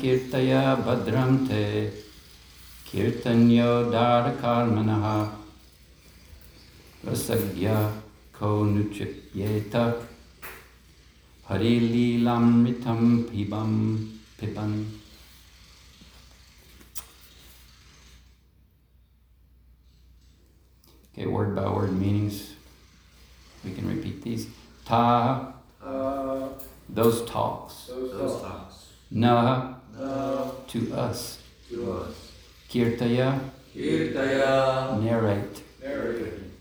कीर्तया भद्रं ते कीर्तन्योदारकार्मणः रसज्ञा को नुचिप्येत हरिलीलामृतं पिबं पिबन् Okay, word by word meanings. We can repeat these. Ta, Uh, those talks. those Those talks. talks Na, Uh, to us. to us. Kirtaya, Kirtaya. narrate. Narrated.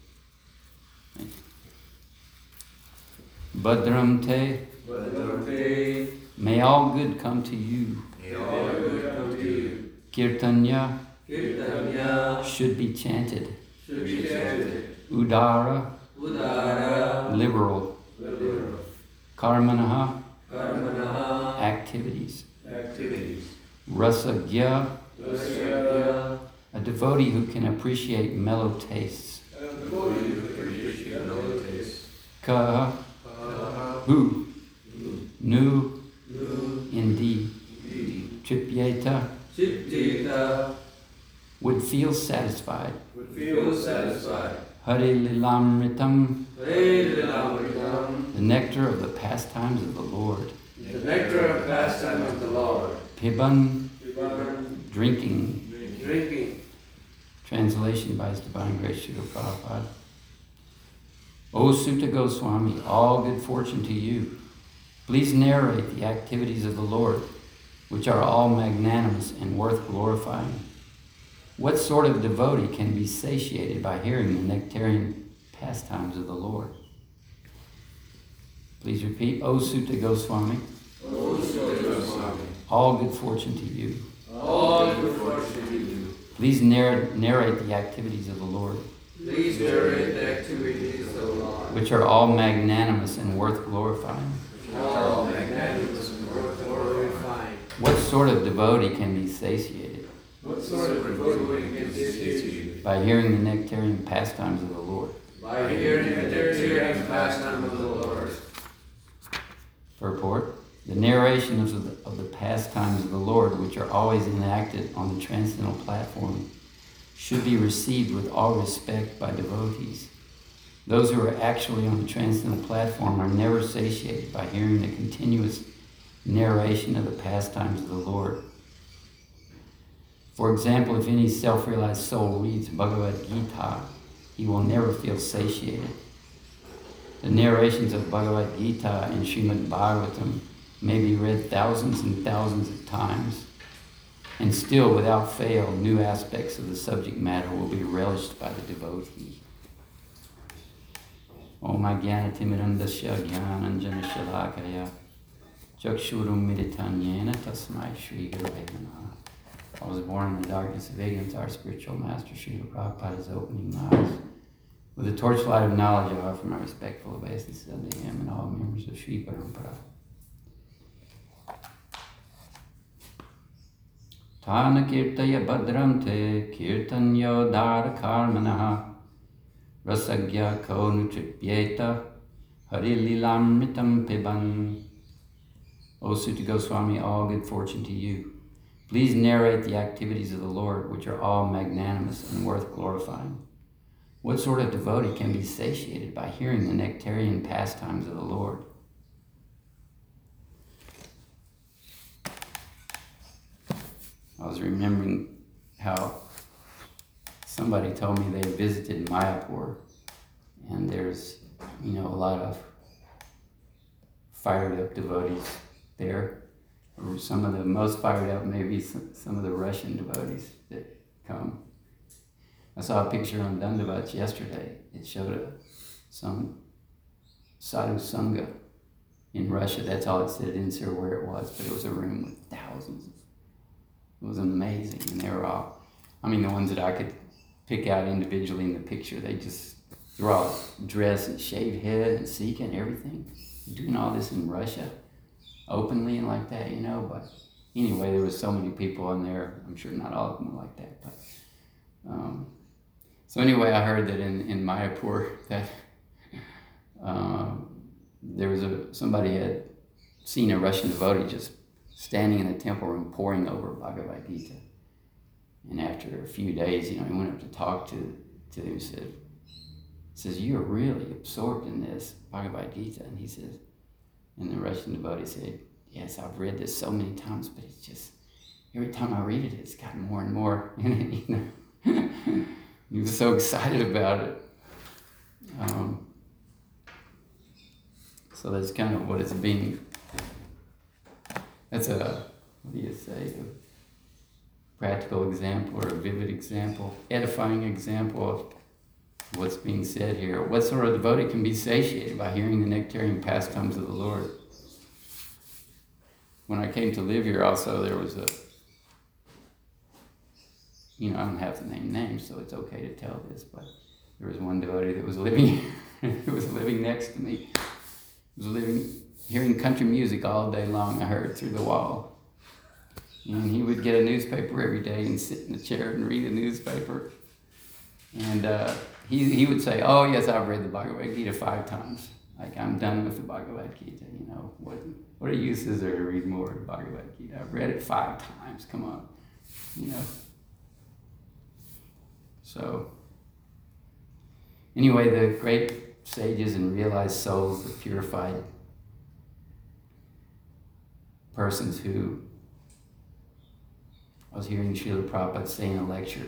Badram te, Bhadravate. may all good come to you. may All all good come to you. Kirtanya Kirtanya. should be chanted. Should be chanted. Udara, Udara. liberal. Liberal. Karmanaha, Karmanaha. activities. Activities. Rasagya, a devotee who can appreciate mellow tastes. Appreciate. Ka, who, nu, Nu. indeed. Chittita. would feel satisfied. Would feel satisfied. Hari Lilamritam, Hari Lilamritam. the nectar of the pastimes of the Lord. The nectar of the pastime of the Lord. Piban, drinking. Drinking. Translation by His Divine Grace Srila Prabhupada. O Suta Goswami, all good fortune to you. Please narrate the activities of the Lord, which are all magnanimous and worth glorifying. What sort of devotee can be satiated by hearing the nectarian pastimes of the Lord? Please repeat, O Suta Goswami, O Suta Goswami. All good fortune to you. All good fortune to you. Please narr- narrate the activities of the Lord, Please narrate the activities of the Lord. which are all magnanimous and worth glorifying. All magnanimous and worth glorifying. What sort of devotee can be satiated What sort of devotee can be satiated? by hearing the nectarian pastimes of the Lord? By hearing the nectarian pastimes of the Lord. Purport The narrations of the, of the pastimes of the Lord, which are always enacted on the transcendental platform, should be received with all respect by devotees. Those who are actually on the transcendental platform are never satiated by hearing the continuous narration of the pastimes of the Lord. For example, if any self realized soul reads Bhagavad Gita, he will never feel satiated. The narrations of Bhagavad Gita and Srimad Bhagavatam may be read thousands and thousands of times, and still, without fail, new aspects of the subject matter will be relished by the devotee. Om Ajnanatimidandasya Jnananjana Shalakaya Chakshurum Miditanyena Tasmai Shri Gurave Namaha. I was born in the darkness of ignorance. Our spiritual master, Srila Prabhupada, is opening my eyes. With the torchlight of knowledge, I offer my respectful obeisances unto him and all members of Sri Parampara. Tana kirtaya badram te kirtanyo dar karmanaha rasagya ko nutripyeta hari lilamritam piban. O Suta Goswami, all good fortune to you. Please narrate the activities of the Lord, which are all magnanimous and worth glorifying. What sort of devotee can be satiated by hearing the nectarian pastimes of the Lord? I was remembering how somebody told me they visited Mayapur, and there's, you know, a lot of fired up devotees there. Or some of the most fired up, maybe some, some of the Russian devotees that come. I saw a picture on Dandavats yesterday. It showed a, some sadhu sangha in Russia. That's all it said. Didn't say where it was, but it was a room with thousands. It was amazing, and they were all. I mean, the ones that I could pick out individually in the picture, they just they're all dressed and shaved head and sikh and everything. Doing all this in Russia, openly and like that, you know. But anyway, there was so many people in there. I'm sure not all of them were like that, but. Um, so anyway, I heard that in, in Mayapur that um, there was a somebody had seen a Russian devotee just standing in the temple room pouring over Bhagavad Gita. And after a few days, you know, he went up to talk to, to him. He said, says, You're really absorbed in this Bhagavad Gita. And he says, and the Russian devotee said, Yes, I've read this so many times, but it's just every time I read it, it's gotten more and more in it, you know. he was so excited about it. Um, so that's kind of what it's being. That's a, what do you say, a practical example or a vivid example, edifying example of what's being said here. What sort of devotee can be satiated by hearing the nectarian pastimes of the Lord? When I came to live here, also, there was a, you know, I don't have to name names, so it's okay to tell this, but there was one devotee that was living, who was living next to me, was living, hearing country music all day long, I heard through the wall. And he would get a newspaper every day and sit in the chair and read a newspaper. And uh, he, he would say, Oh, yes, I've read the Bhagavad Gita five times. Like, I'm done with the Bhagavad Gita. You know, what, what use is there to read more of the Bhagavad Gita? I've read it five times. Come on. You know. So, anyway, the great sages and realized souls, the purified persons who I was hearing Srila Prabhupada say in a lecture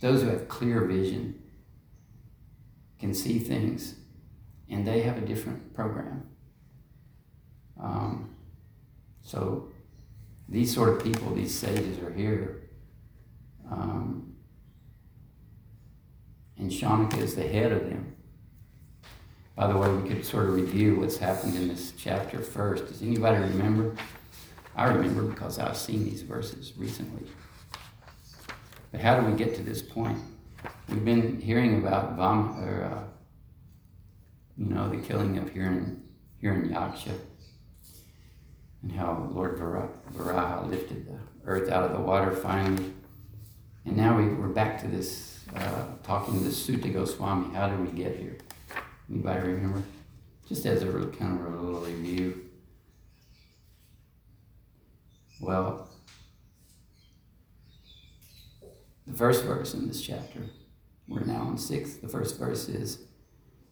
those who have clear vision can see things, and they have a different program. Um, so these sort of people, these sages, are here. Um, and Shaunaka is the head of them. By the way, we could sort of review what's happened in this chapter first. Does anybody remember? I remember because I've seen these verses recently. But how do we get to this point? We've been hearing about Vam, or, uh, you know, the killing of Hiran, Yaksha, and how Lord Varaha lifted the earth out of the water finally. And now we, we're back to this, uh, talking to Suta Goswami. How did we get here? Anybody remember? Just as a kind of a little review. Well, the first verse in this chapter, we're now in six. The first verse is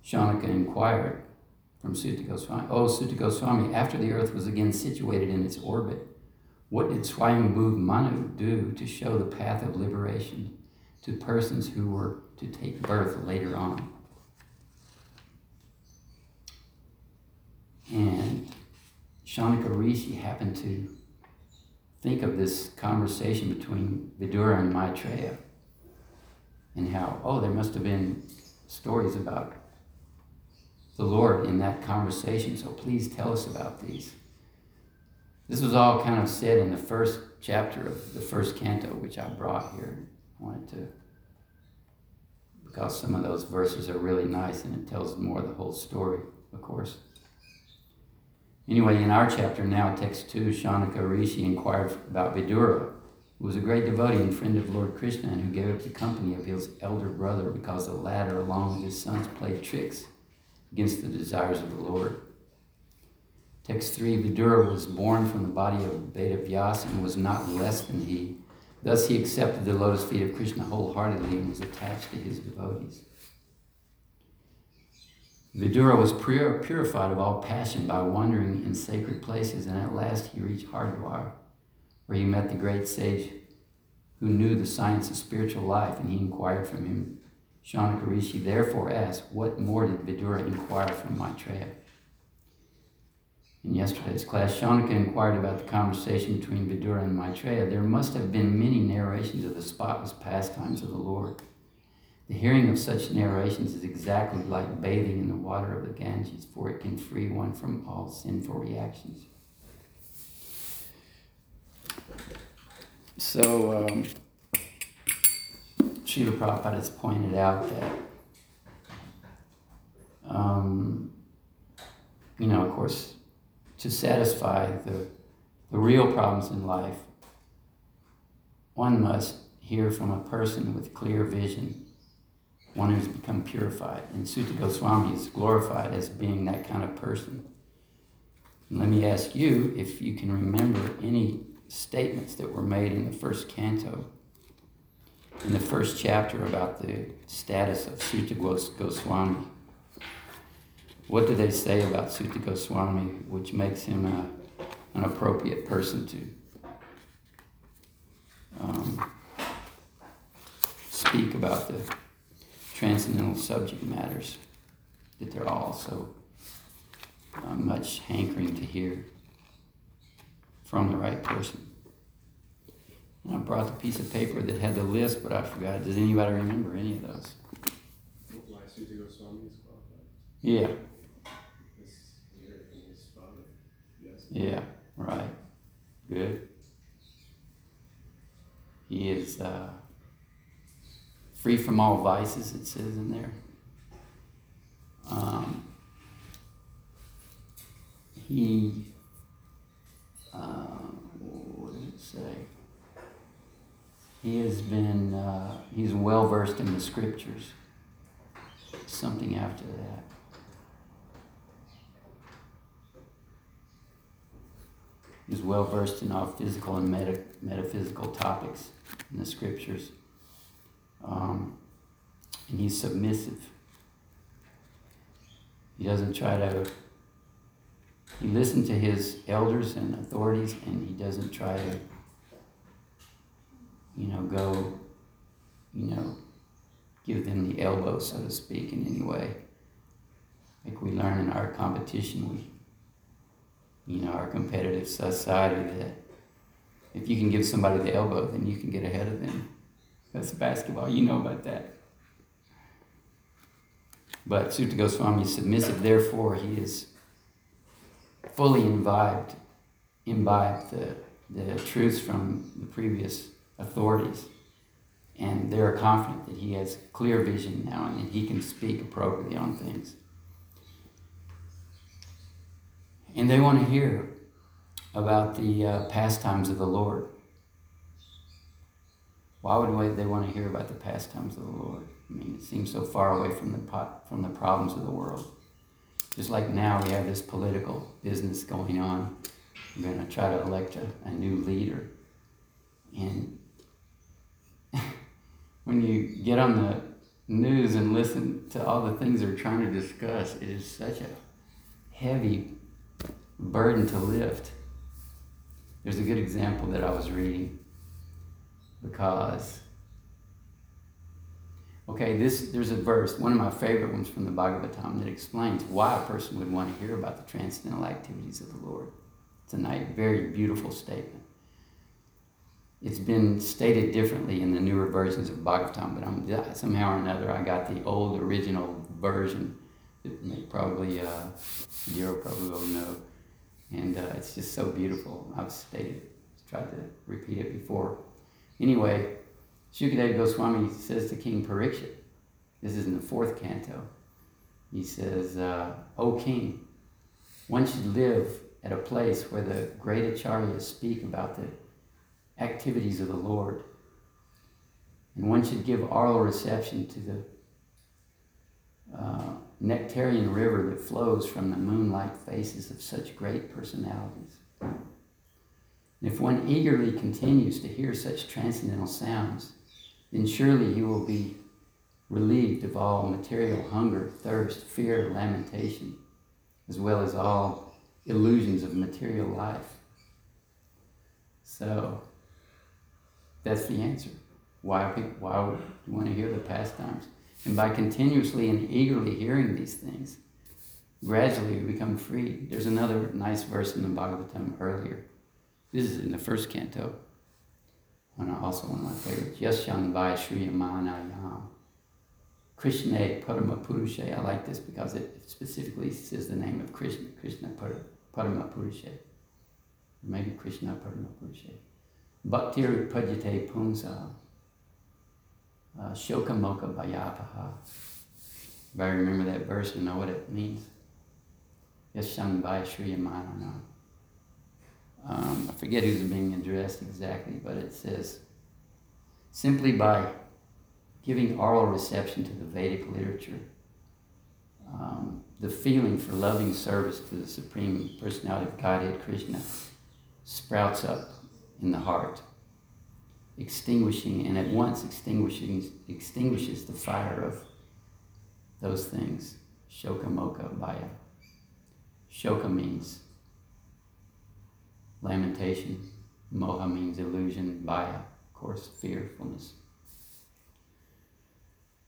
Shaunaka inquired from Suta Goswami, Oh, Suta Goswami, after the earth was again situated in its orbit, what did Swayambhuv Manu do to show the path of liberation to persons who were to take birth later on? And Shaunaka Rishi happened to think of this conversation between Vidura and Maitreya and how, oh, there must have been stories about the Lord in that conversation, so please tell us about these. This was all kind of said in the first chapter of the first canto, which I brought here. I wanted to, because some of those verses are really nice and it tells more of the whole story, of course. Anyway, in our chapter now, text 2, Shaunaka Rishi inquired about Vidura, who was a great devotee and friend of Lord Krishna and who gave up the company of his elder brother because the latter, along with his sons, played tricks against the desires of the Lord. Text 3 Vidura was born from the body of Veda Vyas and was not less than he. Thus he accepted the lotus feet of Krishna wholeheartedly and was attached to his devotees. Vidura was purified of all passion by wandering in sacred places, and at last he reached Hardwar, where he met the great sage who knew the science of spiritual life, and he inquired from him. Shaunaka Rishi therefore asked, What more did Vidura inquire from Maitreya? In yesterday's class, Shaunaka inquired about the conversation between Vidura and Maitreya. There must have been many narrations of the spotless pastimes of the Lord. The hearing of such narrations is exactly like bathing in the water of the Ganges, for it can free one from all sinful reactions. So, um, Srila Prabhupada has pointed out that, um, you know, of course, to satisfy the, the real problems in life, one must hear from a person with clear vision one who's become purified. And Suta Goswami is glorified as being that kind of person. And let me ask you if you can remember any statements that were made in the first canto, in the first chapter about the status of Suta Goswami. What do they say about Suta Goswami, which makes him a, an appropriate person to um, speak about the transcendental subject matters that they're all so uh, much hankering to hear from the right person. And I brought the piece of paper that had the list, but I forgot. Does anybody remember any of those? Yeah, yeah, right. Good. He is uh, free from all vices, it says in there. Um, he, uh, what does it say? He has been, uh, he's well versed in the scriptures. Something after that. He's well versed in all physical and meta- metaphysical topics in the scriptures. Um, and he's submissive. He doesn't try to, he listens to his elders and authorities and he doesn't try to, you know, go, you know, give them the elbow, so to speak, in any way. Like we learn in our competition, we you know, our competitive society that if you can give somebody the elbow, then you can get ahead of them. That's basketball. You know about that. But Suta Goswami is submissive, therefore he is fully imbibed, imbibed the, the truths from the previous authorities. And they're confident that he has clear vision now and that he can speak appropriately on things. And they want to hear about the uh, pastimes of the Lord. Why would they want to hear about the pastimes of the Lord? I mean, it seems so far away from the pot, from the problems of the world. Just like now, we have this political business going on. We're going to try to elect a, a new leader, and when you get on the news and listen to all the things they're trying to discuss, it is such a heavy burden to lift. There's a good example that I was reading because okay, this there's a verse, one of my favorite ones from the Bhagavatam that explains why a person would want to hear about the transcendental activities of the Lord. It's a very beautiful statement. It's been stated differently in the newer versions of Bhagavatam, but I'm, somehow or another I got the old original version that probably uh, probably will know and uh, it's just so beautiful. I've stated, tried to repeat it before. Anyway, Shukadeva Goswami says to King Parikshit, this is in the fourth canto, he says, uh, O king, one should live at a place where the great acharyas speak about the activities of the Lord. And one should give oral reception to the uh, nectarian river that flows from the moonlight faces of such great personalities. And if one eagerly continues to hear such transcendental sounds, then surely he will be relieved of all material hunger, thirst, fear, lamentation, as well as all illusions of material life. So, that's the answer. Why, people, why would you want to hear the pastimes? And by continuously and eagerly hearing these things, gradually we become free. There's another nice verse in the Bhagavatam earlier. This is in the first canto. One, also one of my favorites. yes Yasyan Vai Shriyamanayam. Krishna Parama Purusha. I like this because it specifically says the name of Krishna, Krishna Parama Purusha. Maybe Krishna Parama Purusha. Bhaktir Pajate Punsa uh, Shokamoka Bhayapaha. If I remember that verse and know what it means. Yashang Bhai Sri Yamanana. Um, I forget who's being addressed exactly, but it says simply by giving oral reception to the Vedic literature, um, the feeling for loving service to the Supreme Personality of Godhead, Krishna, sprouts up in the heart, extinguishing and at once extinguishing extinguishes the fire of those things. Shoka Moka Bhaya. Shoka means lamentation. Moha means illusion. Bhaya, of course, fearfulness.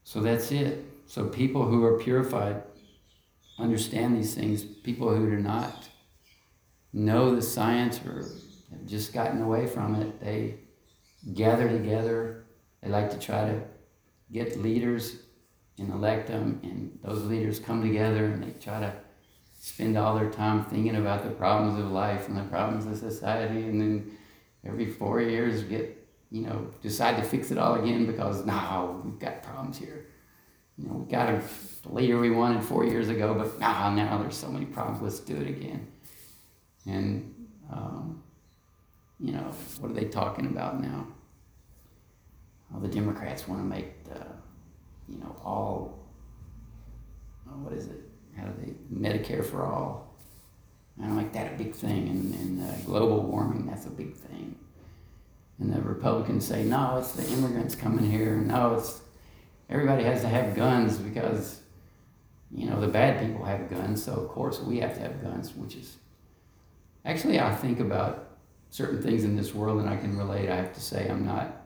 So that's it. So people who are purified understand these things. People who do not know the science or have just gotten away from it, they gather together. They like to try to get leaders and elect them, and those leaders come together and they try to spend all their time thinking about the problems of life and the problems of society, and then every four years get you know decide to fix it all again because now we've got problems here. You know, we got a leader we wanted four years ago, but now now there's so many problems. Let's do it again. And um, you know, what are they talking about now? Well, the Democrats want to make the, you know, all, oh, what is it? How do they, Medicare for all. I don't make that a big thing. And, and uh, global warming, that's a big thing. And the Republicans say, no, it's the immigrants coming here. No, it's, everybody has to have guns because, you know, the bad people have guns. So, of course, we have to have guns, which is, actually, I think about certain things in this world, and I can relate. I have to say, I'm not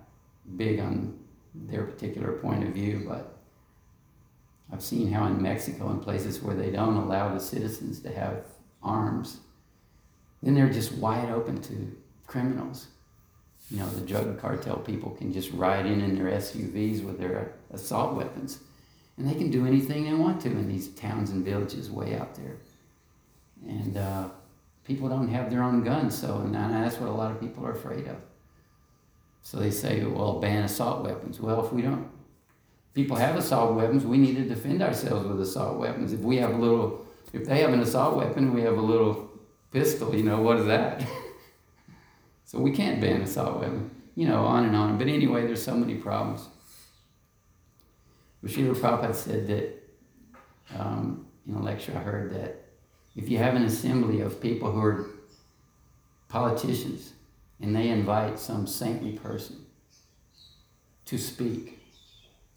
big on their particular point of view, but I've seen how in Mexico and places where they don't allow the citizens to have arms, then they're just wide open to criminals. You know, the drug cartel people can just ride in in their SUVs with their assault weapons, and they can do anything they want to in these towns and villages way out there. And uh, people don't have their own guns, so and that's what a lot of people are afraid of. So they say, well, ban assault weapons. Well, if we don't, people have assault weapons, we need to defend ourselves with assault weapons. If we have a little, if they have an assault weapon, we have a little pistol, you know, what is that? so we can't ban assault weapons, you know, on and on. But anyway, there's so many problems. Srila Prabhupada said that um, in a lecture I heard that if you have an assembly of people who are politicians and they invite some saintly person to speak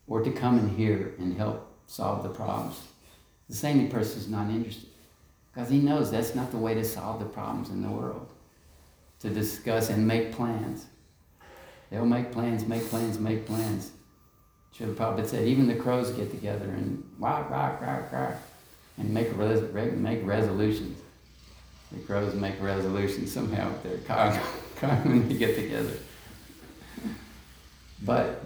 or to come and hear and help solve the problems, the saintly person is not interested because he knows that's not the way to solve the problems in the world. To discuss and make plans. They'll make plans, make plans, make plans. Srila Prabhupada said even the crows get together and rock, rock, rock, rock and make, res- make resolutions. The crows make resolutions somehow with their common when they get together. But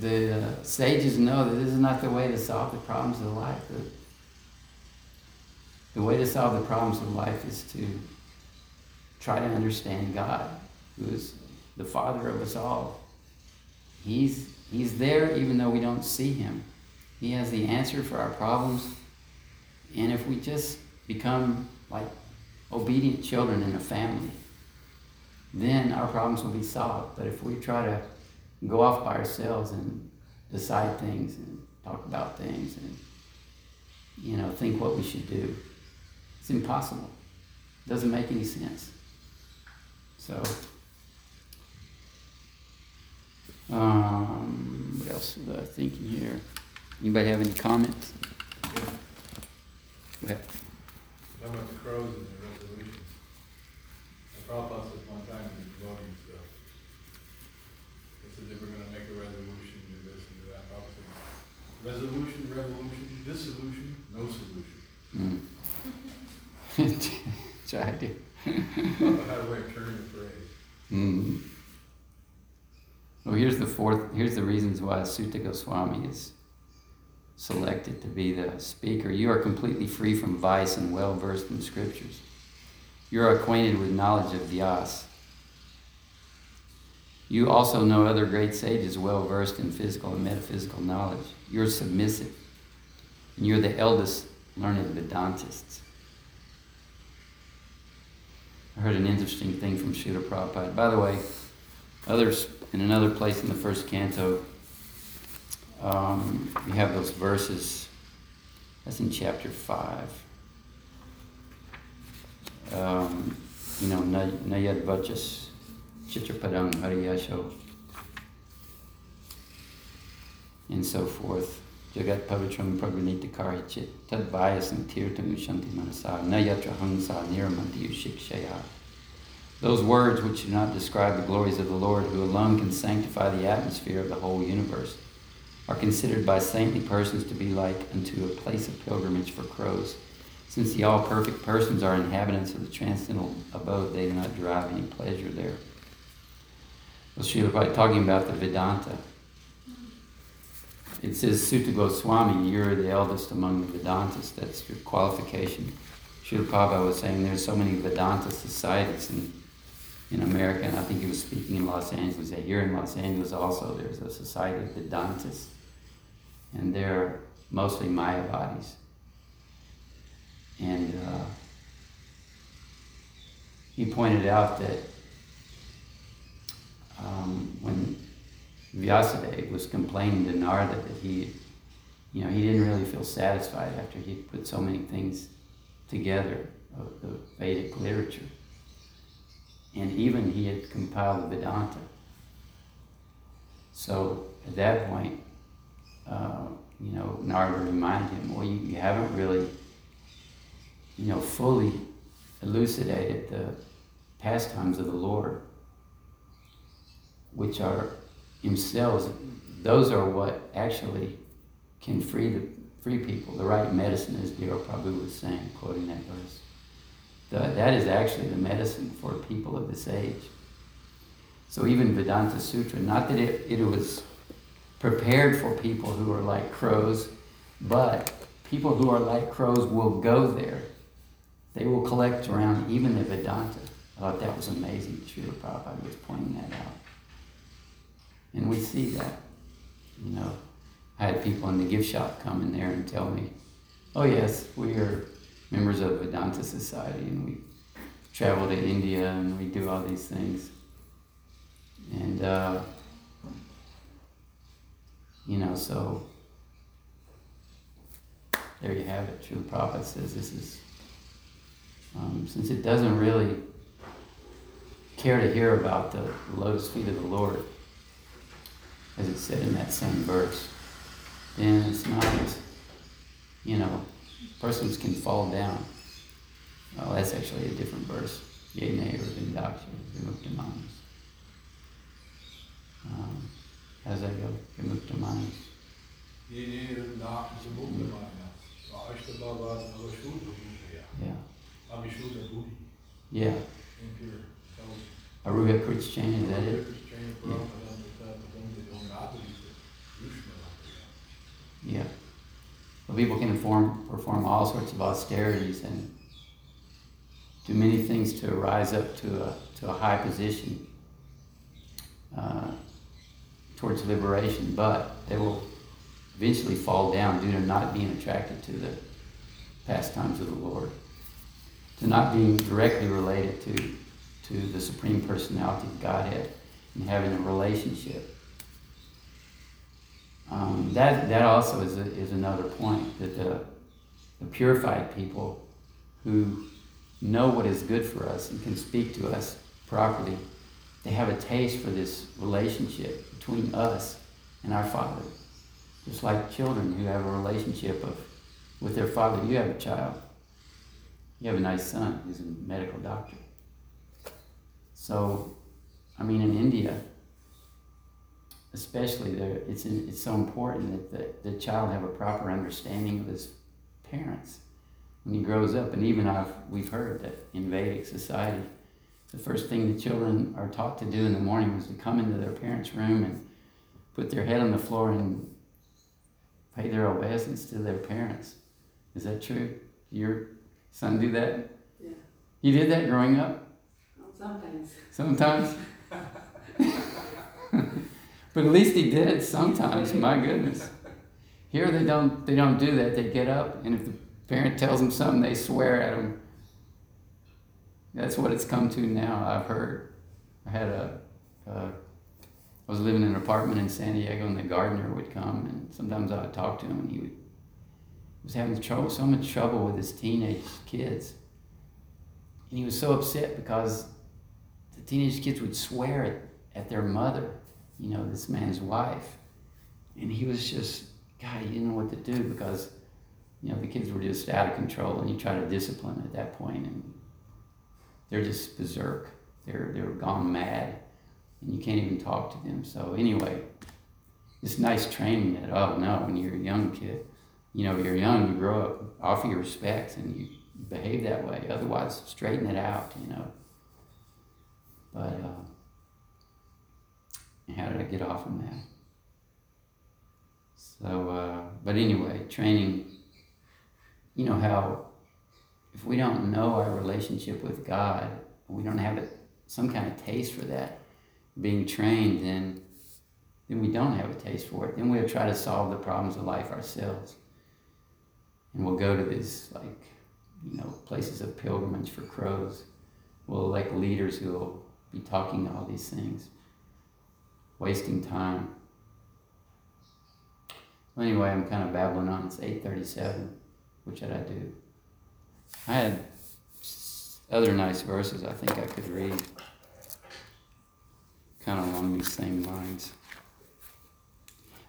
the uh, sages know that this is not the way to solve the problems of life. The, the way to solve the problems of life is to try to understand God, who is the Father of us all. He's, he's there even though we don't see Him. He has the answer for our problems and if we just become like obedient children in a family, then our problems will be solved. But if we try to go off by ourselves and decide things and talk about things and you know think what we should do, it's impossible. It doesn't make any sense. So um, what else was I thinking here? Anybody have any comments? Go ahead. Talking about the crows and the resolutions. The Prabhupada said one time the devoting stuff. They said they were gonna make a resolution, do this and do that. Prabhupada said, resolution, revolution, dissolution, no solution. Mm. Try to. Prabhupada had a way of turning the phrase. Mm. Well, here's the fourth. Here's the reasons why Suta Goswami is selected to be the speaker. You are completely free from vice and well versed in scriptures. You are acquainted with knowledge of Vyas. You also know other great sages well versed in physical and metaphysical knowledge. You're submissive. And you're the eldest learned Vedantists. I heard an interesting thing from Srila Prabhupada. By the way, others in another place in the first canto, um, you have those verses That's in chapter 5. Um, you know, na- Nayad Vachas Chitrapadang Hariyasho and so forth. Jagat Pavitram Pragranita Karichit Tad Vyasam Tirtam Ushanti Manasa Nayatra Hangsa Niramanti Ushikshaya. Those words which do not describe the glories of the Lord, who alone can sanctify the atmosphere of the whole universe, are considered by saintly persons to be like unto a place of pilgrimage for crows. Since the all perfect persons are inhabitants of the transcendental abode, they do not derive any pleasure there. Prabhupada talking about the Vedanta. It says, Suta Goswami, you're the eldest among the Vedantas. That's your qualification. Srila Prabhupada was saying there's so many Vedanta societies in, in America, and I think he was speaking in Los Angeles. That here in Los Angeles also there's a society of Vedantas, and they're mostly Mayavadis. And uh, he pointed out that um, when Vyasadeva was complaining to Narada that he, you know, he didn't really feel satisfied after he put so many things together of the Vedic literature. And even he had compiled the Vedanta. So at that point, uh, you know, Narada reminded him, well, you, you haven't really, you know, fully elucidated the pastimes of the Lord, which are themselves, those are what actually can free the free people. The right medicine, as Dero Prabhu was saying, quoting that verse. The, that is actually the medicine for people of this age. So even Vedanta Sutra, not that it, it was prepared for people who are like crows, but people who are like crows will go there. They will collect around even the Vedanta. I thought that was amazing. Srila Prabhupada was pointing that out. And we see that. You know, I had people in the gift shop come in there and tell me, oh, yes, we are members of Vedanta Society and we travel to India and we do all these things. And, uh, you know, so there you have it. True Prophet says this is, um, since it doesn't really care to hear about the lotus feet of the Lord, as it said in that same verse, then it's not, you know, persons can fall down. Well, that's actually a different verse. Yea, nay, or vindaksha, vimuktamanus. Um, how does that go? Vimuktamanus. Ye ye na samuktamaya, ashtabhavad avashuddha bhujaya, Yeah. avishuddha buddhi, Yeah. So, Aruha Christian, is that it? Krishna Yeah. Well, people can perform, perform all sorts of austerities and do many things to rise up to a, to a high position uh, towards liberation, but they will eventually fall down due to not being attracted to the pastimes of the Lord, to not being directly related to, to the Supreme Personality of Godhead and having a relationship. Um, that, that also is, a, is another point that the, the purified people who know what is good for us and can speak to us properly, they have a taste for this relationship between us and our Father. Just like children who have a relationship of, with their father. You have a child. You have a nice son who's a medical doctor. So, I mean, in India, especially there, it's, it's so important that the, the child have a proper understanding of his parents when he grows up. And even I've, we've heard that in Vedic society, the first thing the children are taught to do in the morning was to come into their parents' room and put their head on the floor and pay their obeisance to their parents. Is that true? Your son do that? Yeah. He did that growing up? Sometimes. Sometimes. but at least he did sometimes. My goodness. Here they don't. They don't do that. They get up, and if the parent tells them something, they swear at them. That's what it's come to now. I've heard. I had a. Uh, was living in an apartment in San Diego, and the gardener would come, and sometimes I would talk to him, and he would was having trouble, so much trouble with his teenage kids. And he was so upset because the teenage kids would swear at, at their mother, you know, this man's wife. And he was just, God, he didn't know what to do because, you know, the kids were just out of control and you try to discipline at that point and they're just berserk. They're, they're gone mad and you can't even talk to them. So anyway, it's nice training that, oh no, when you're a young kid, you know, you're young, you grow up, offer your respects and you behave that way. Otherwise, straighten it out, you know. But uh, how did I get off on that? So, uh, but anyway, training, you know how if we don't know our relationship with God, we don't have it, some kind of taste for that, being trained, then then we don't have a taste for it. Then we'll try to solve the problems of life ourselves. And we'll go to these like, you know, places of pilgrimage for crows. We'll elect leaders who will be talking all these things, wasting time. Well, anyway, I'm kind of babbling on. It's 8:37. What should I do? I had other nice verses I think I could read, kind of along these same lines.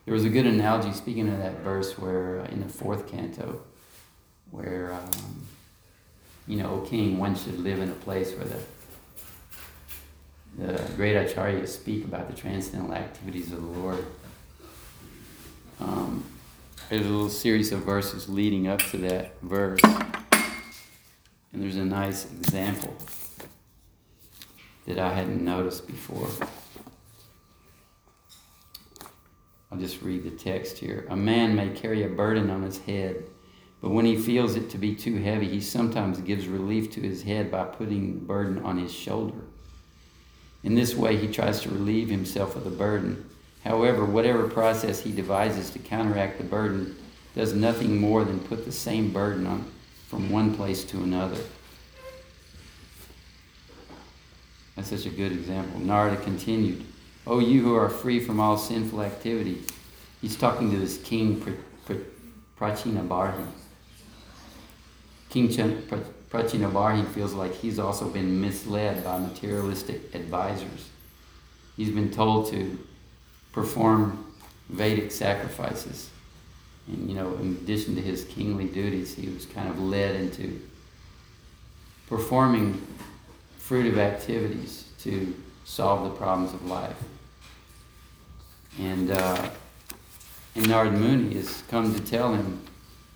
There was a good analogy, speaking of that verse, where uh, in the fourth canto, where, um, you know, O king, one should live in a place where the, the great acharyas speak about the transcendental activities of the Lord. Um, there's a little series of verses leading up to that verse, and there's a nice example that I hadn't noticed before. I'll just read the text here. A man may carry a burden on his head, but when he feels it to be too heavy, he sometimes gives relief to his head by putting the burden on his shoulder. In this way, he tries to relieve himself of the burden. However, whatever process he devises to counteract the burden does nothing more than put the same burden on from one place to another. That's such a good example. Narada continued. O you who are free from all sinful activity. He's talking to this king Prachinabarhi. King Prachinabarhi feels like he's also been misled by materialistic advisors. He's been told to perform Vedic sacrifices. And, you know, in addition to his kingly duties, he was kind of led into performing fruitive activities to solve the problems of life. And, uh, and Narad Muni has come to tell him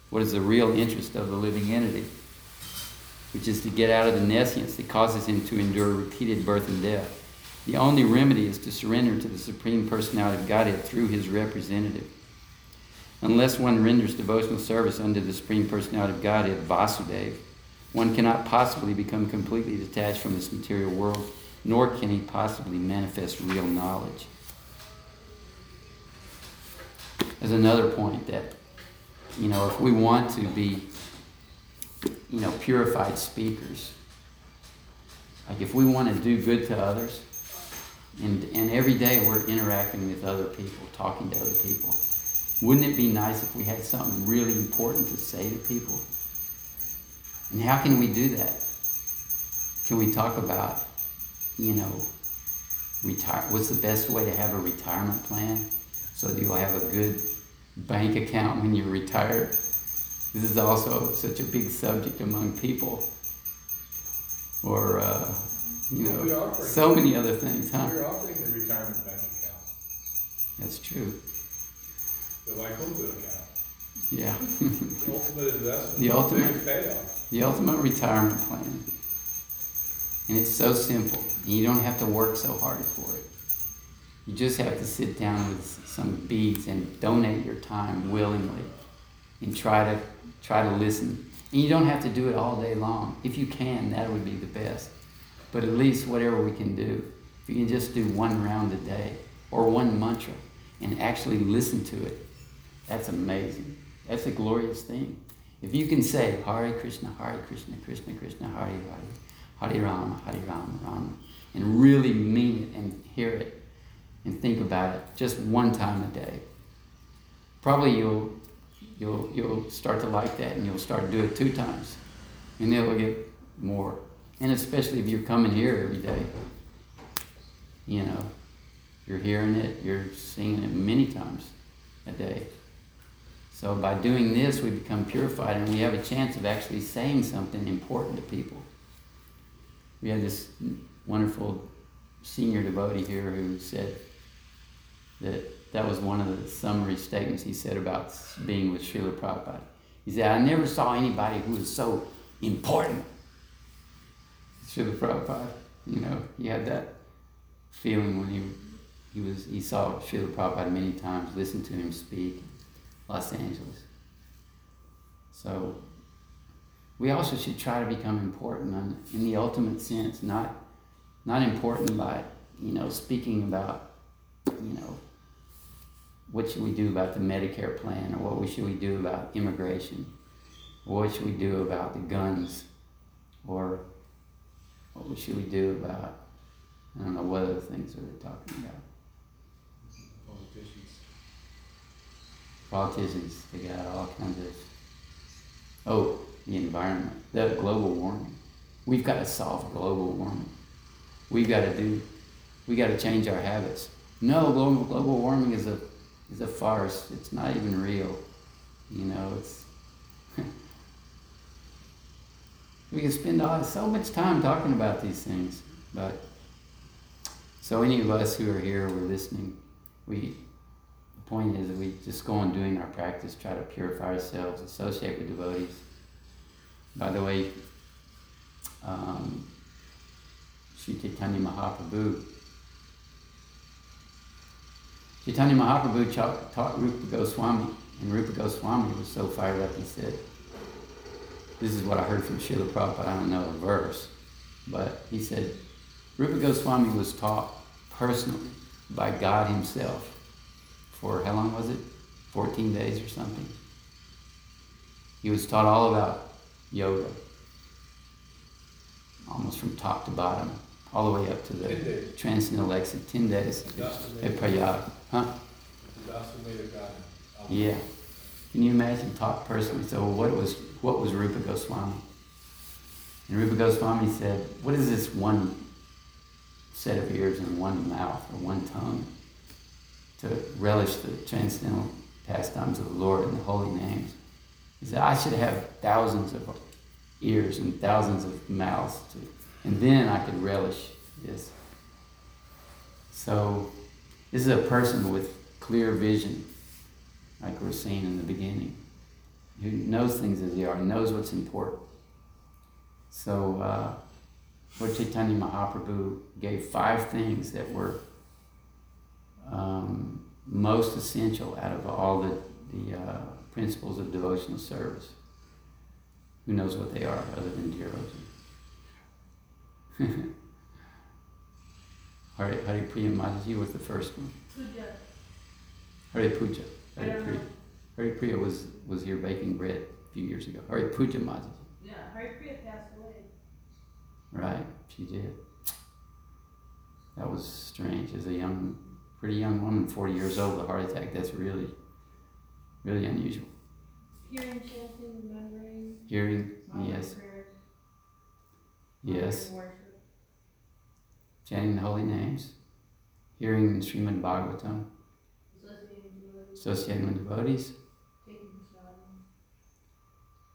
what is the real interest of the living entity, which is to get out of the nescience that causes him to endure repeated birth and death. The only remedy is to surrender to the Supreme Personality of Godhead through his representative. Unless one renders devotional service unto the Supreme Personality of Godhead, Vasudeva, one cannot possibly become completely detached from this material world, nor can he possibly manifest real knowledge. There's another point that, you know, if we want to be, you know, purified speakers, like if we want to do good to others, and, and every day we're interacting with other people, talking to other people, wouldn't it be nice if we had something really important to say to people? And how can we do that? Can we talk about, you know, retire? What's the best way to have a retirement plan so that you'll have a good bank account when you retire. This is also such a big subject among people. Or, uh, you know, so many other things, huh? We're offering the retirement bank account, That's true. the Vaikuntha account. Yeah. The ultimate investment. The ultimate- payoff. the ultimate retirement plan. And it's so simple. You don't have to work so hard for it. You just have to sit down with some beads and donate your time willingly and try to try to listen. And you don't have to do it all day long. If you can, that would be the best. But at least whatever we can do, if you can just do one round a day or one mantra and actually listen to it, that's amazing. That's a glorious thing. If you can say Hare Krishna, Hare Krishna, Krishna Krishna, Hare Hare, Hare Rama, Hare Rama, Rama, and really mean it and hear it and think about it just one time a day. Probably you'll you'll you'll start to like that, and you'll start to do it two times, and it'll get more. And especially if you're coming here every day, you know, you're hearing it, you're seeing it many times a day. So by doing this, we become purified, and we have a chance of actually saying something important to people. We had this wonderful senior devotee here who said that that was one of the summary statements he said about being with Srila Prabhupada. He said, I never saw anybody who was so important. Srila Prabhupada, you know, he had that feeling when he he was he saw Srila Prabhupada many times, listened to him speak in Los Angeles. So we also should try to become important in, the ultimate sense, not not important by you know speaking about you know what should we do about the Medicare plan or what should we do about immigration? Or what should we do about the guns? Or what should we do about I don't know what other things they talking about? Politicians. politicians they got all kinds of oh the environment the global warming. We've got to solve global warming. We've got to do we got to change our habits. No global, global warming is a is a farce it's not even real you know it's we can spend all, so much time talking about these things but so any of us who are here we're listening we the point is we just go on doing our practice try to purify ourselves associate with devotees by the way um, Sri Chaitanya Mahaprabhu. Chaitanya Mahaprabhu taught, taught Rupa Goswami, and Rupa Goswami was so fired up, he said, This is what I heard from Srila Prabhupada, I don't know a verse, but he said, Rupa Goswami was taught personally by God Himself for how long was it? 14 days or something. He was taught all about yoga, almost from top to bottom, all the way up to the. Transcendental Exit, 10 days at Prayag. Huh? Yeah. Can you imagine taught personally? So what was what was Rupa Goswami? And Rupa Goswami said, What is this one set of ears and one mouth or one tongue to relish the transcendental pastimes of the Lord and the holy names? He said, I should have thousands of ears and thousands of mouths to, and then I could relish this. So this is a person with clear vision like we're seeing in the beginning, who knows things as they are, knows what's important. So, uh, Lord Chaitanya Mahaprabhu gave five things that were um, most essential out of all the, the uh, principles of devotional service. Who knows what they are other than Dhiroji? Hare, Hare Priya Mataji was the first one. Puja. Hare Puja. Hare Priya. Hare Priya was, was here baking bread a few years ago. Hare Puja Mataji. Yeah, Hare Priya passed away. Right, she did. That was strange. As a young, pretty young woman, 40 years old, a heart attack, that's really, really unusual. Hearing, chanting, remembering. Hearing, yes, prayers, yes. worship. Chanting the holy names. Hearing the Srimad Bhagavatam. Associating with, devotees.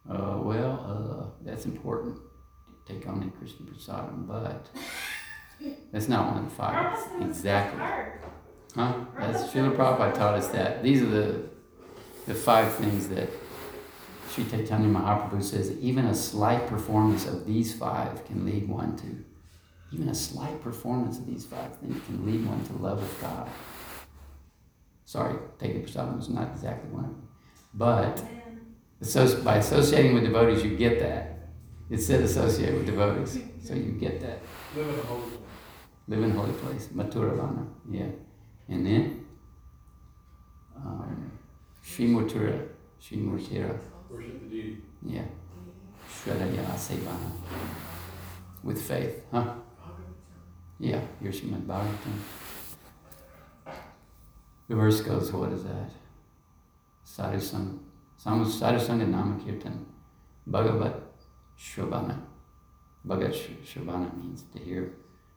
Uh, well, uh, that's important. to Take on the Krishna Prasadam, but that's not one of the five. Exactly. Huh? That's Srila Prabhupada taught us that. These are the the five things that Sri Chaitanya Mahaprabhu says even a slight performance of these five can lead one to. Even a slight performance of these five things can lead one to love of God. Sorry, taking prasadam was not exactly one of them. But associ- by associating with devotees, you get that. It said associate with devotees, so you get that. Live in a holy place. Live in a holy place, Mathura Vana, yeah. And then, um, Sri Mathura, Sri Murtira, Worship the deity. yeah. Shradaya Sevana. With faith, huh? Yeah, your Srimad Bhagavatam. The verse goes, what is that? Sadhu Sam, Samusarasanga Nama Kirtan Bhagavat Shravana. Bhagat Sh- Shravana means to hear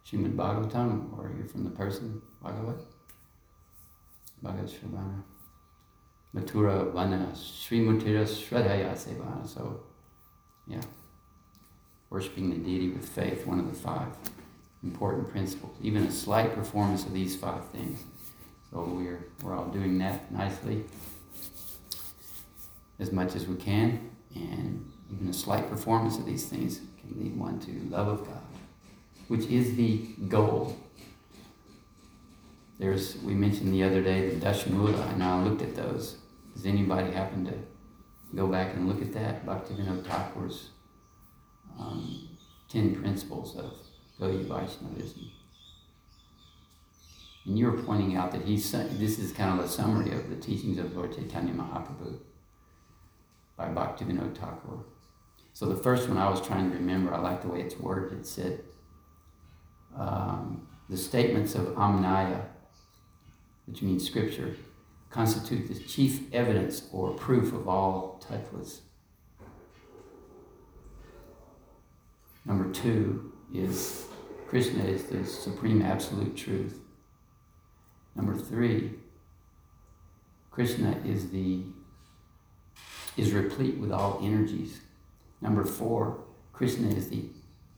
Srimad Bhagavatam or hear from the person Bhagavat. Bhagat Shravana. Mathura Vana Srimutira Shradhaya Sevana. So, yeah. Worshipping the deity with faith, one of the five important principles. Even a slight performance of these five things. So we're, we're all doing that nicely as much as we can, and even a slight performance of these things can lead one to love of God, which is the goal. There's, we mentioned the other day the Dashamula, and I looked at those. Does anybody happen to go back and look at that? Bhaktivinoda Thakur's um, 10 principles of Gaudiya Vaishnavism. And you were pointing out that he's, this is kind of a summary of the teachings of Lord Chaitanya Mahaprabhu by Bhaktivinoda Thakur. So the first one I was trying to remember, I like the way it's worded. It said, um, the statements of Amnaya, which means scripture, constitute the chief evidence or proof of all tattvas. Number two is Krishna is the supreme absolute truth. Number three, Krishna is the is replete with all energies. Number four, Krishna is the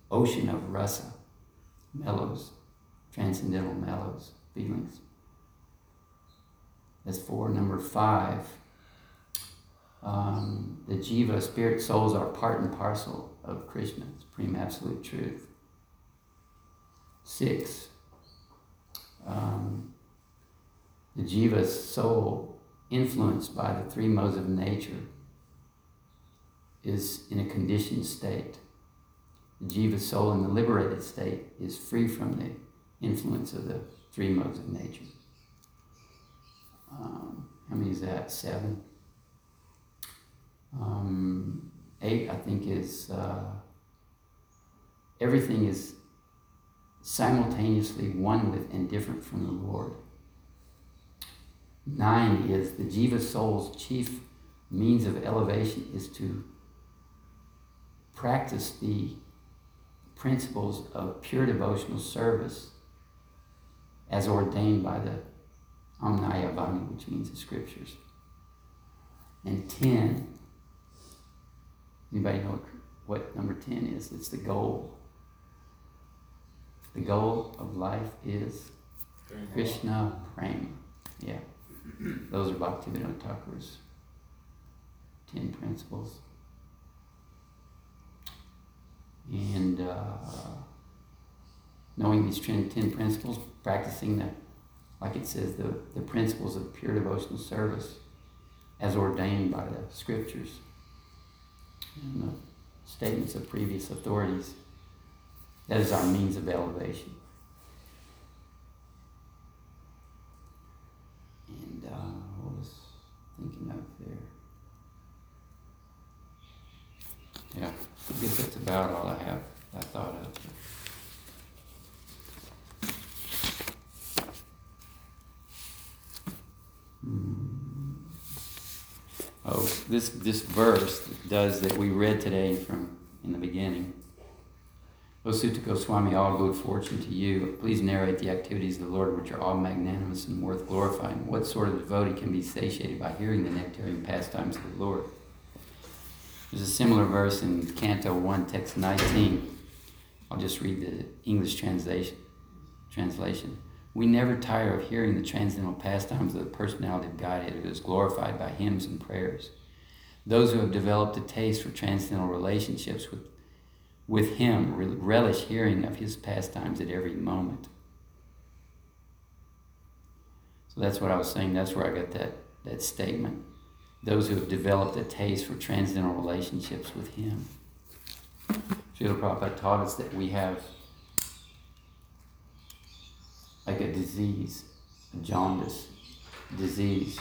ocean of rasa, mellows, transcendental mellows, feelings. That's four. Number five, um, the jiva, spirit souls, are part and parcel of Krishna, supreme absolute truth. Six, um, the jiva's soul, influenced by the three modes of nature, is in a conditioned state. The jiva soul in the liberated state is free from the influence of the three modes of nature. Um, how many is that? Seven. Um, eight, I think, is uh, everything is simultaneously one with and different from the Lord. Nine is the jiva soul's chief means of elevation is to practice the principles of pure devotional service as ordained by the Amnaya Vani, which means the scriptures. And 10, anybody know what, what number 10 is? It's the goal. The goal of life is Krishna Prema. Yeah. Those are Bhaktivinoda Thakur's 10 principles. And uh, knowing these 10 principles, practicing the, like it says, the, the principles of pure devotional service as ordained by the scriptures and the statements of previous authorities. That is our means of elevation. And uh, what was thinking of there? Yeah, I guess that's about all I have. I thought of. Hmm. Oh, this this verse does that we read today from in the beginning. O Suta Goswami, all good fortune to you. Please narrate the activities of the Lord which are all magnanimous and worth glorifying. What sort of devotee can be satiated by hearing the nectarian pastimes of the Lord? There's a similar verse in Canto 1, text 19. I'll just read the English translation. translation. We never tire of hearing the transcendental pastimes of the personality of Godhead who is glorified by hymns and prayers. Those who have developed a taste for transcendental relationships with, with Him relish hearing of His pastimes at every moment. So that's what I was saying. That's where I got that, that statement those who have developed a taste for transcendental relationships with Him. Srila Prabhupada taught us that we have like a disease, a jaundice disease,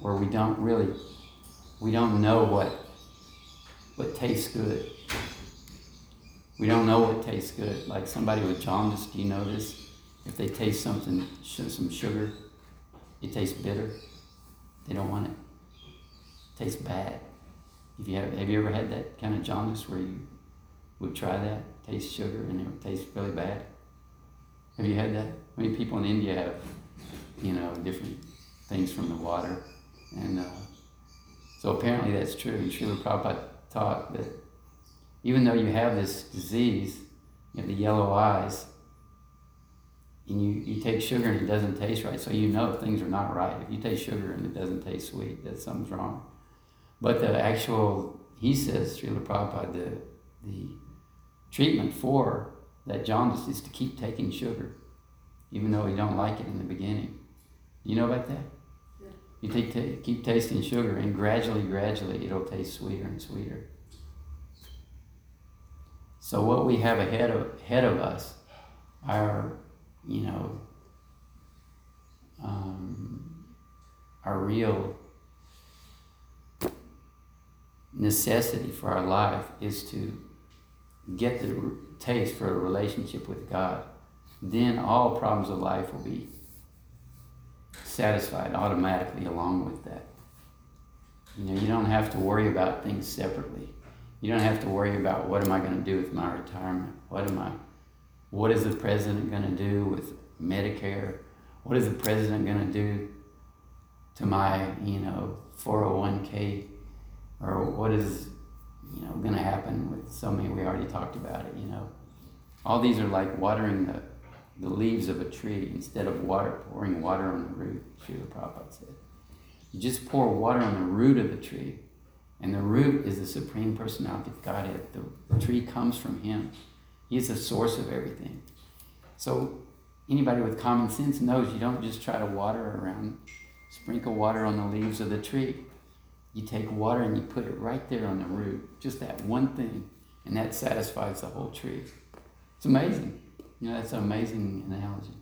where we don't really, we don't know what, what tastes good. We don't know what tastes good. Like somebody with jaundice, do you know this? If they taste something, some sugar, it tastes bitter. They don't want it. tastes bad. If you have, have you ever had that kind of jaundice where you would try that, taste sugar and it would taste really bad? Have you had that? I mean, people in India have, you know, different things from the water, and uh, so apparently that's true. And Srila Prabhupada taught that even though you have this disease, you have the yellow eyes, and you, you take sugar and it doesn't taste right, so you know things are not right. If you taste sugar and it doesn't taste sweet, that something's wrong. But the actual, he says, Srila Prabhupada, the, the treatment for that jaundice is to keep taking sugar, even though you don't like it in the beginning. You know about that? Yeah. You take, ta keep tasting sugar, and gradually, gradually, it'll taste sweeter and sweeter. So what we have ahead of ahead of us, our, you know, um, our real necessity for our life is to get the taste for a relationship with God. Then all problems of life will be satisfied automatically along with that. You know, you don't have to worry about things separately. You don't have to worry about what am I going to do with my retirement? What am I what is the president going to do with Medicare? What is the president going to do to my, you know, 401k or what is you know going to happen with so many we already talked about it, you know. All these are like watering the the leaves of a tree instead of water pouring water on the root, Srila Prabhupada said. You just pour water on the root of the tree, and the root is the Supreme Personality of Godhead. The, the tree comes from Him. He is the source of everything. So anybody with common sense knows you don't just try to water around, sprinkle water on the leaves of the tree. You take water and you put it right there on the root, just that one thing, and that satisfies the whole tree. It's amazing. You know, that's an amazing analogy.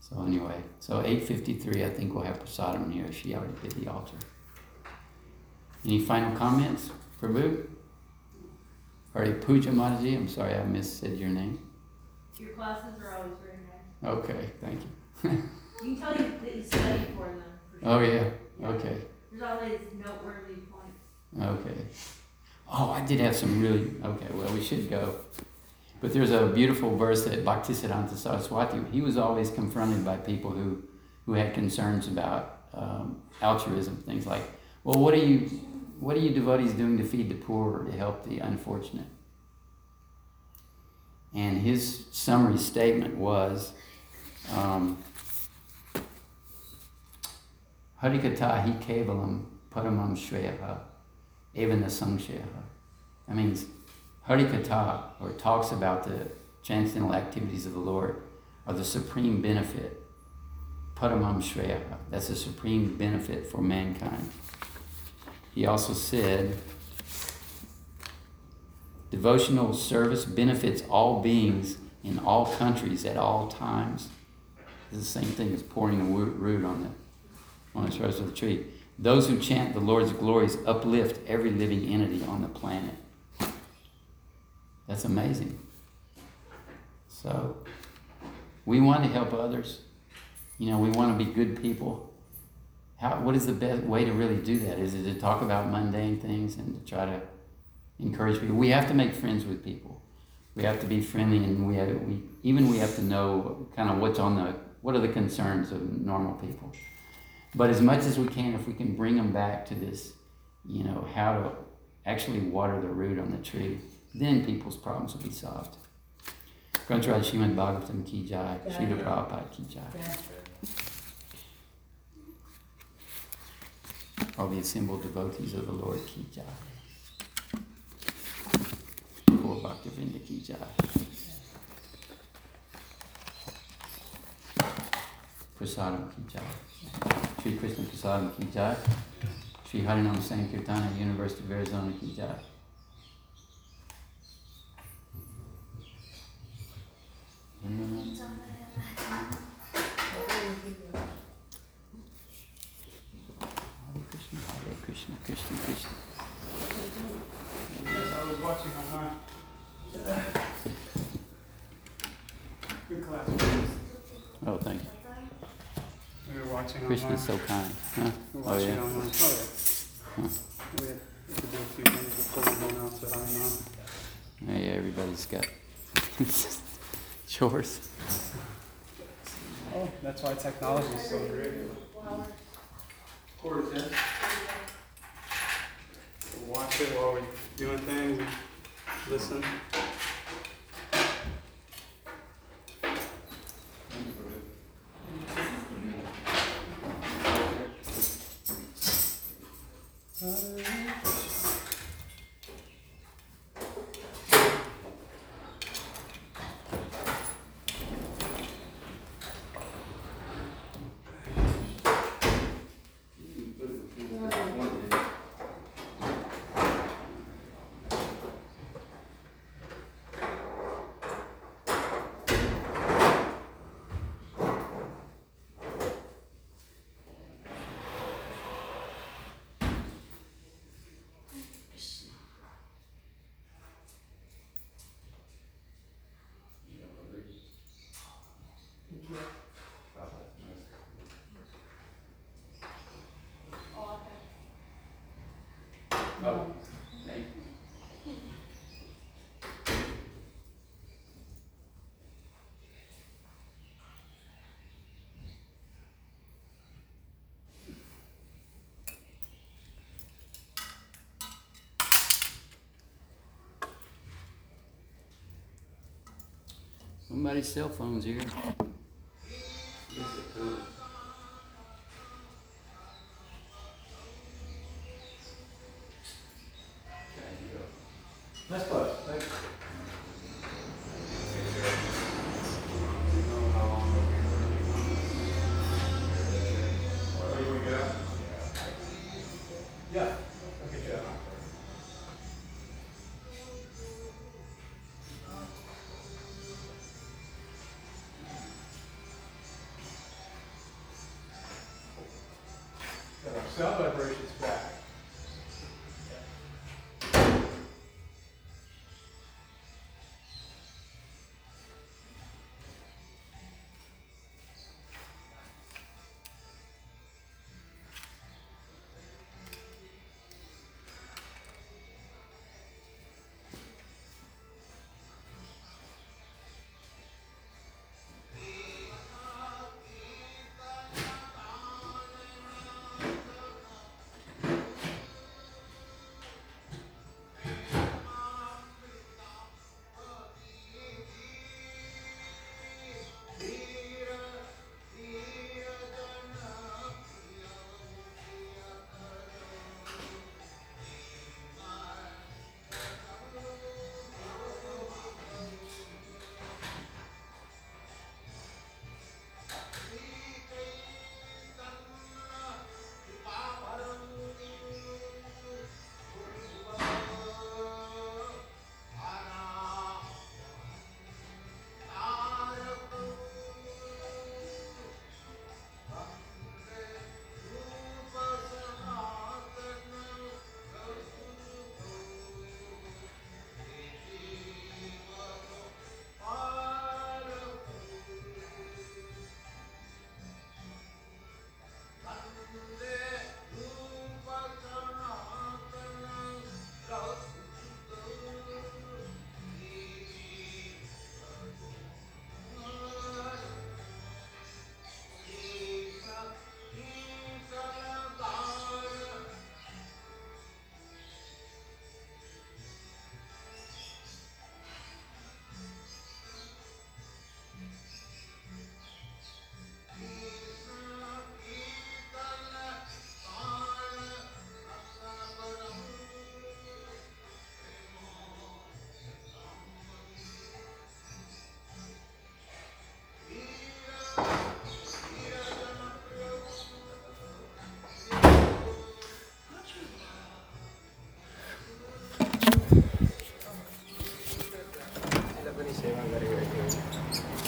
So anyway, so 853, I think we'll have Prasadam here. She already did the altar. Any final comments, Prabhu? Or Puja Mataji? I'm sorry I missaid your name. Your classes are always very nice. Okay, thank you. You can tell you that you study for them. for Oh, sure. yeah, okay, There's always noteworthy points. okay. Oh, I did have some really, okay, well, we should go. But there's a beautiful verse that Bhaktisiddhanta Saraswati, he was always confronted by people who, who had concerns about um, altruism, things like, well, what are you, what are you devotees doing to feed the poor or to help the unfortunate? And his summary statement was, um, Harikatha hi kevalam paramam shreyaha evana samshayaha. That means Harikatha, or talks about the transcendental activities of the Lord, are the supreme benefit. Paramam shreyaha. That's the supreme benefit for mankind. He also said, devotional service benefits all beings in all countries at all times. It's the same thing as pouring the root on the on the shrubs of the tree. Those who chant the Lord's glories uplift every living entity on the planet. That's amazing. So, we want to help others. You know, we want to be good people. How, what is the best way to really do that? Is it to talk about mundane things and to try to encourage people? We have to make friends with people. We have to be friendly, and we, have, we even we have to know kind of what's on the what are the concerns of normal people. But as much as we can, if we can bring them back to this, you know, how to actually water the root on the tree, then people's problems will be solved. Grantharaj Srimad Bhagavatam ki jai, Srila Prabhupada ki jai. All the assembled devotees of the Lord ki jai. Gaur Bhaktivinoda ki jai. Prasadam ki jai. Sri Krishna Prasadam ki jai. Sri Harinam Sankirtana, University of Arizona ki jai. Hare Christian, Christian. Yes, I was watching online. Good class. Oh, thank you. We were watching online. is so kind. Huh? We were oh, yeah. online. Oh, yeah. Huh. Everybody's got chores. Oh, that's why technology is so great. Quarter ten watch it while we're doing things and listen. Somebody's cell phone's here.